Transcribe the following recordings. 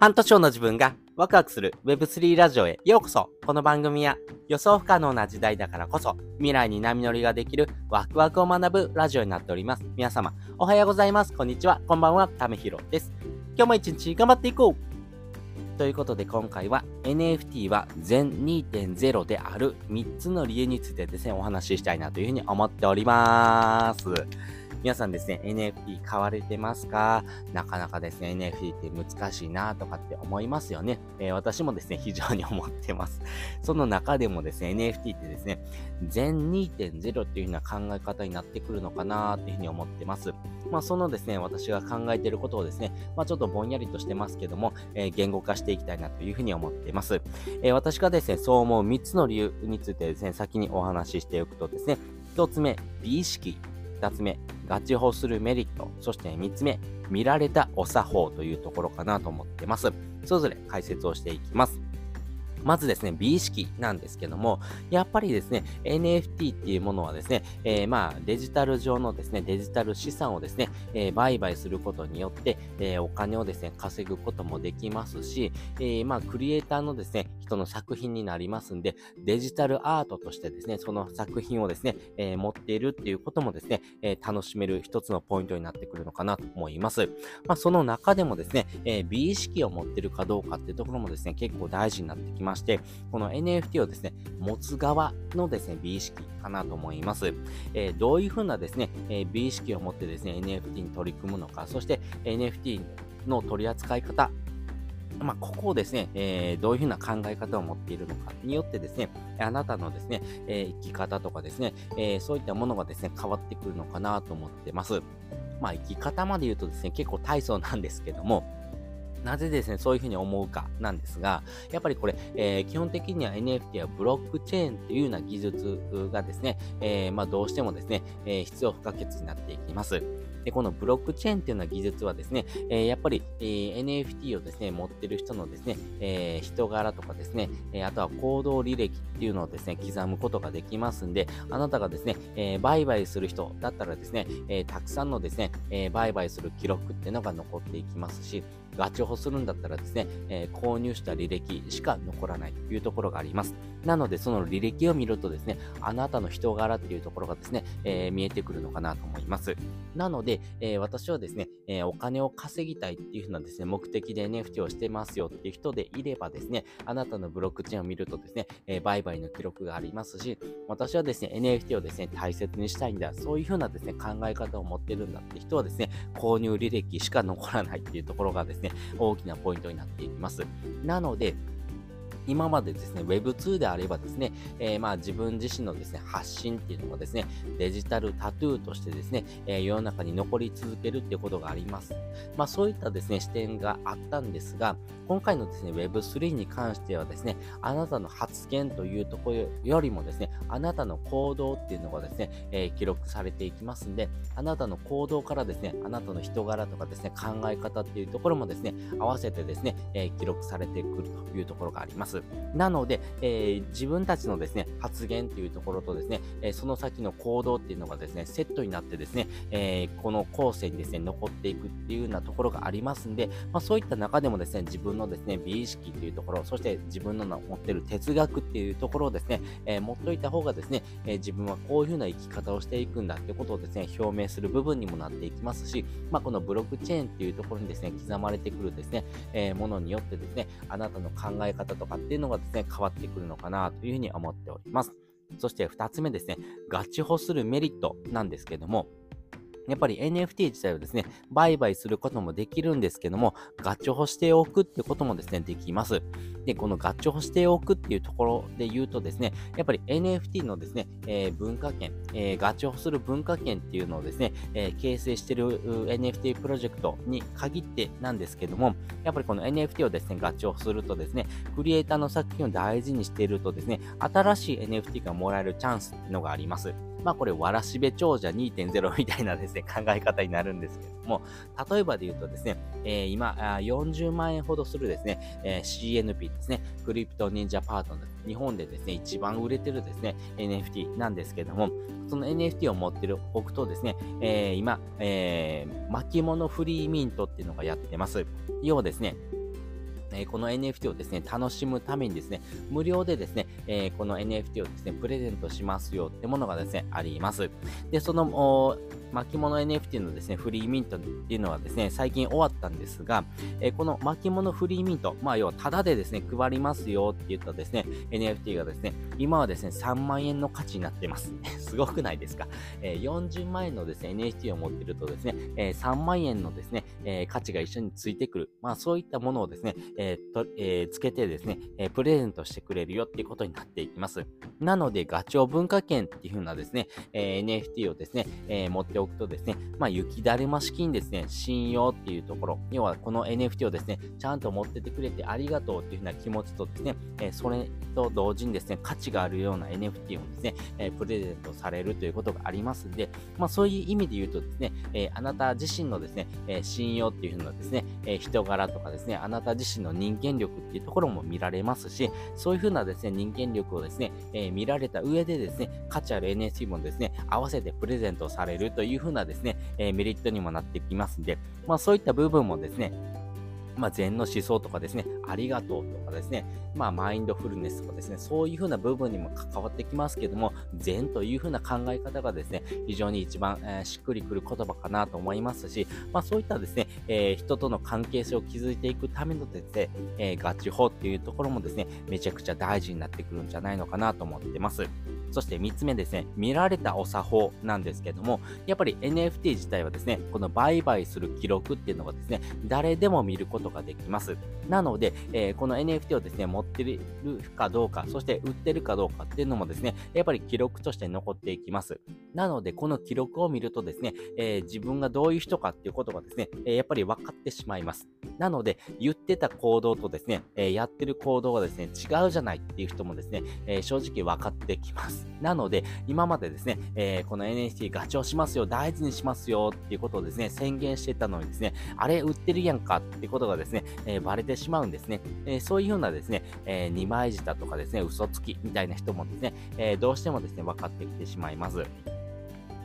半年後の自分がワクワクする Web3 ラジオへようこそこの番組は予想不可能な時代だからこそ未来に波乗りができるワクワクを学ぶラジオになっております。皆様、おはようございます。こんにちは。こんばんは。ためひろです。今日も一日頑張っていこうということで今回は NFT は全2.0である3つの理由についてですね、お話ししたいなというふうに思っております。皆さんですね、NFT 買われてますか？なかなかですね、NFT って難しいなとかって思いますよね。えー、私もですね、非常に思ってます。その中でもですね、NFT ってですね、全2.0っていう風な考え方になってくるのかなっていうふうに思ってます。まあ、そのですね、私が考えてることをですね、まあ、ちょっとぼんやりとしてますけども、えー、言語化していきたいなというふうに思っています。えー、私がですね、そう思う3つの理由についてですね、先にお話ししておくとですね、1つ目、美意識。2つ目、ガチホするメリット。そして3つ目、見られたお作法というところかなと思ってます。それぞれ解説をしていきます。まずですね、美意識なんですけども、やっぱりですね、NFT っていうものはですね、えー、まあ、デジタル上のですね、デジタル資産をですね、えー、売買することによって、えー、お金をですね、稼ぐこともできますし、えまあ、クリエイターのですね、人の作品になりますんで、デジタルアートとしてですね、その作品をですね、え持っているっていうこともですね、え楽しめる一つのポイントになってくるのかなと思います。まあ、その中でもですね、え美意識を持ってるかどうかっていうところもですね、結構大事になってきま。して、この NFT をですね、持つ側のですね、美意識かなと思います。え、どういうふうなですね、え、美意識を持ってですね、NFT に取り組むのか、そして NFT の取り扱い方、まあ、ここをですね、えー、どういうふうな考え方を持っているのかによってですね、あなたのですね、えー、生き方とかですね、えー、そういったものがですね、変わってくるのかなと思ってます。まあ、生き方まで言うとですね、結構大層なんですけども、なぜですね、そういうふうに思うかなんですが、やっぱりこれ、えー、基本的には NFT はブロックチェーンというような技術がですね、えー、まあ、どうしてもですね、えー、必要不可欠になっていきます。で、このブロックチェーンっていうような技術はですね、え、やっぱり、え、NFT をですね、持ってる人のですね、え、人柄とかですね、えあとは行動履歴っていうのをですね、刻むことができますんで、あなたがですね、え売買する人だったらですね、えたくさんのですね、え売買する記録っていうのが残っていきますし、ガチホするんだったらですね、え購入した履歴しか残らないというところがあります。なので、その履歴を見るとですね、あなたの人柄っていうところがですね、え見えてくるのかなと思います。なので、えー、私はですね、え、お金を稼ぎたいっていう風なですね、目的で NFT をしてますよっていう人でいればですね、あなたのブロックチェーンを見るとですね、え、売買の記録がありますし、私はですね、NFT をですね、大切にしたいんだ、そういう風なですね、考え方を持ってるんだって人はですね、購入履歴しか残らないっていうところがですね、大きなポイントになっていきます。なので、今までですね、Web2 であればですね、えー、まあ自分自身のですね、発信っていうのがですね、デジタルタトゥーとしてですね、えー、世の中に残り続けるっていうことがあります。まあそういったですね、視点があったんですが、今回のですね、Web3 に関してはですね、あなたの発言というところよりもですね、あなたの行動っていうのがですね、えー、記録されていきますんで、あなたの行動からですね、あなたの人柄とかですね、考え方っていうところもですね、合わせてですね、えー、記録されてくるというところがあります。。なので、えー、自分たちのですね、発言っていうところとですね、えー、その先の行動っていうのがですね、セットになってですね、えー、この後世にですね、残っていくっていうようなところがありますんで、まあ、そういった中でもですね、自分のですね、美意識っていうところ、そして自分の持ってる哲学っていうところをですね、えー、持っといた方がですね、えー、自分はこういうふうな生き方をしていくんだってことをですね、表明する部分にもなっていきますし、まあ、このブロックチェーンっていうところにですね、刻まれてくるですね、えー、ものによってですね、あなたの考え方とかっていうのがですね、変わってくるのかなというふうに思っております。そして2つ目ですね、ガチホするメリットなんですけども、やっぱり NFT 自体をですね、売買することもできるんですけども、ガチホしておくってこともですね、できます。で、このガチホしておくっていうところで言うとですね、やっぱり NFT のですね、えー、文化圏、えー、ガチホする文化圏っていうのをですね、えー、形成してる NFT プロジェクトに限ってなんですけども、やっぱりこの NFT をですね、ガチホするとですね、クリエイターの作品を大事にしているとですね、新しい NFT がもらえるチャンスっていうのがあります。まあこれ、わらしべ長者2.0みたいなですね、考え方になるんですけれども、例えばで言うとですね、えー、今、40万円ほどするですね、えー、CNP ですね、クリプト忍者パートナー、日本でですね、一番売れてるですね、NFT なんですけども、その NFT を持ってる僕とですね、えー、今、えー、巻物フリーミントっていうのがやってます。要はですね、えこの NFT をですね、楽しむためにですね、無料でですね、えー、この NFT をですね、プレゼントしますよってものがですね、あります。で、その、巻物 NFT のですね、フリーミントっていうのはですね、最近終わったんですが、えー、この巻物フリーミント、まあ要はタダでですね、配りますよって言ったですね、NFT がですね、今はですね、3万円の価値になってます。すごくないですか、えー、40万円のですね、NFT を持ってるとですね、えー、3万円のですね、え価値が一緒についてくる。まあそういったものをですね、えとえつけてですね、えプレゼントしてくれるよっていうことになっていきます。なので、ガチョウ文化圏っていう風なですね、え NFT をですね、え持っておくとですね、まあ、雪だるま式にですね、信用っていうところ、要はこの NFT をですね、ちゃんと持っててくれてありがとうっていうふうな気持ちとですね、えそれと同時にですね、価値があるような NFT をですね、えプレゼントされるということがありますんで、まあ、そういう意味で言うとですね、えあなた自身のですね、え信用っていうふうなですね、え人柄とかですね、あなた自身の人間力っていうところも見られますし、そういうふうなですね、人間力をですね、え見られた上でですね、価値ある NFT もですね、合わせてプレゼントされるというふうなですね、えメリットにもなってきますんで、まあそういった部分もですね、まあ、禅の思想とかですね、ありがとうとかですね、まあ、マインドフルネスとかですね、そういうふうな部分にも関わってきますけども、禅というふうな考え方がですね、非常に一番、えー、しっくりくる言葉かなと思いますし、まあ、そういったですね、えー、人との関係性を築いていくためのですね、えー、ガチ法っていうところもですね、めちゃくちゃ大事になってくるんじゃないのかなと思ってます。そして3つ目ですね、見られたお作法なんですけども、やっぱり NFT 自体はですね、この売買する記録っていうのがですね、誰でも見ることができます。なので、えー、この NFT をですね、持ってるかどうか、そして売ってるかどうかっていうのもですね、やっぱり記録として残っていきます。なので、この記録を見るとですね、えー、自分がどういう人かっていうことがですね、え、やっぱり分かってしまいます。なので、言ってた行動とですね、えやってる行動がですね、違うじゃないっていう人もですね、え正直分かってきます。。なので、今までですね、えー、この NFT ガチをしますよ、大事にしますよっていうことをですね、宣言してたのにですね、あれ売ってるやんかってことがですね、えー、バレてしまうんですね。えー、そういうようなですね、え二枚舌とかですね、嘘つきみたいな人もですね、えどうしてもですね、分かってきてしまいます。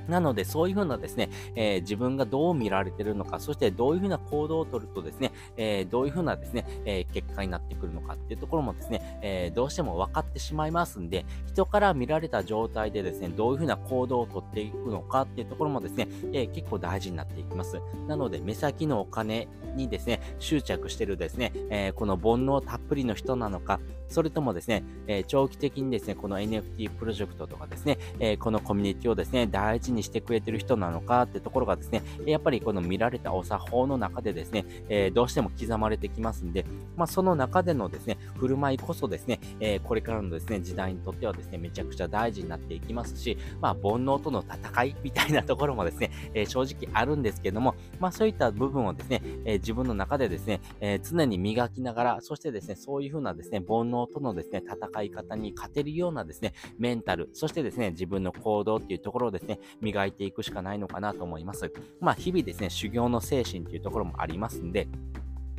なので、そういうふうなですね、えー、自分がどう見られてるのか、そしてどういうふうな行動をとるとですね、えー、どういうふうなですね、えー、結果になってくるのかっていうところもですね、えどうしても分かってしまいますんで、人から見られた状態でですね、どういうふうな行動をとっていくのかっていうところもですね、え結構大事になっていきます。なので、目先のお金にですね、執着してるですね、えこの煩悩たっぷりの人なのか、それともですね、え長期的にですね、この NFT プロジェクトとかですね、えこのコミュニティをですね、大事ににしてくれてる人なのかってところがですね、やっぱりこの見られたお作法の中でですね、えどうしても刻まれてきますんで、まあ、その中でのですね、振る舞いこそですね、えこれからのですね、時代にとってはですね、めちゃくちゃ大事になっていきますし、まあ、煩悩との戦いみたいなところもですね、え正直あるんですけども、まあ、そういった部分をですね、え自分の中でですね、え常に磨きながら、そしてですね、そういうふうなですね、煩悩とのですね、戦い方に勝てるようなですね、メンタル、そしてですね、自分の行動っていうところをですね、磨いていくしかないのかなと思います。まあ、日々ですね、修行の精神っていうところもありますんで、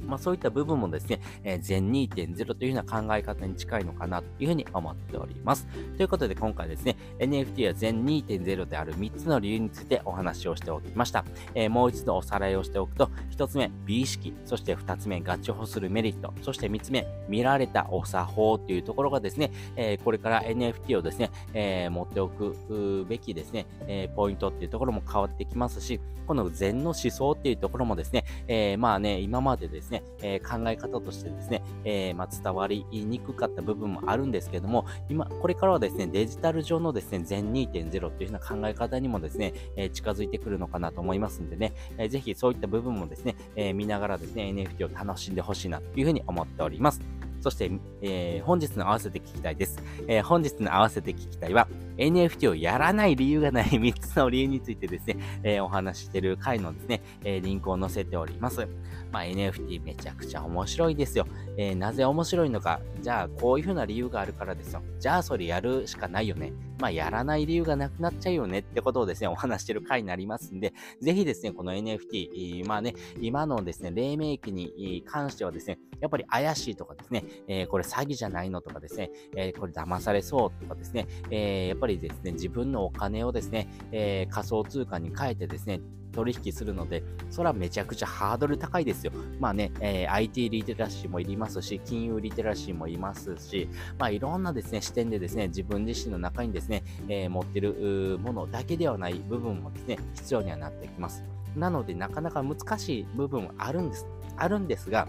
まあ、そういった部分もですね、えー、全2.0というような考え方に近いのかなというふうに思っております。ということで今回ですね、NFT は全2.0である3つの理由についてお話をしておきました。えー、もう一度おさらいをしておくと、1つ目、美意識、そして2つ目、ガチホするメリット、そして3つ目、見られたお作法というところがですね、えー、これから NFT をですね、えー、持っておくべきですね、えポイントっていうところも変わってきますし、この禅の思想っていうところもですね、えまあね、今までですね、えー、考え方としてですね、えー、まあ、伝わりにくかった部分もあるんですけども、今、これからはですね、デジタル上のですね、全2.0というような考え方にもですね、え近づいてくるのかなと思いますんでね、えぜひそういった部分もですね、え見ながらですね、NFT を楽しんでほしいなというふうに思っております。そして、えー、本日の合わせて聞きたいです。えー、本日の合わせて聞きたいは、NFT をやらない理由がない3つの理由についてですね、えー、お話ししてる回のですね、えリンクを載せております。まあ、NFT めちゃくちゃ面白いですよ。えなぜ面白いのか、じゃあこういうふうな理由があるからですよ。じゃあそれやるしかないよね。まあ、やらない理由がなくなっちゃうよねってことをですね、お話してる回になりますんで、ぜひですね、この NFT、まあね、今のですね、黎明期に関してはですね、やっぱり怪しいとかですね、えー、これ詐欺じゃないのとかですね、えー、これ騙されそうとかですね、えー、やっぱりですね、自分のお金をですね、え仮想通貨に変えてですね、取引するので、それはめちゃくちゃハードル高いですよ。まあね、えー、IT リテラシーもいりますし、金融リテラシーもいますし、まあいろんなですね、視点でですね、自分自身の中にですね、えー、持ってるものだけではない部分もですね、必要にはなってきます。なので、なかなか難しい部分はあるんです。あるんですが、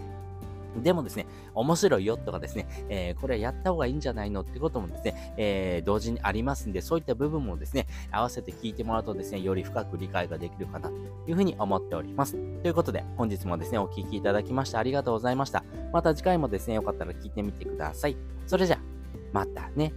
でもですね、面白いよとかですね、えー、これやった方がいいんじゃないのってこともですね、えー、同時にありますんで、そういった部分もですね、合わせて聞いてもらうとですね、より深く理解ができるかなというふうに思っております。ということで、本日もですね、お聴きいただきましてありがとうございました。また次回もですね、よかったら聞いてみてください。それじゃあ、またね。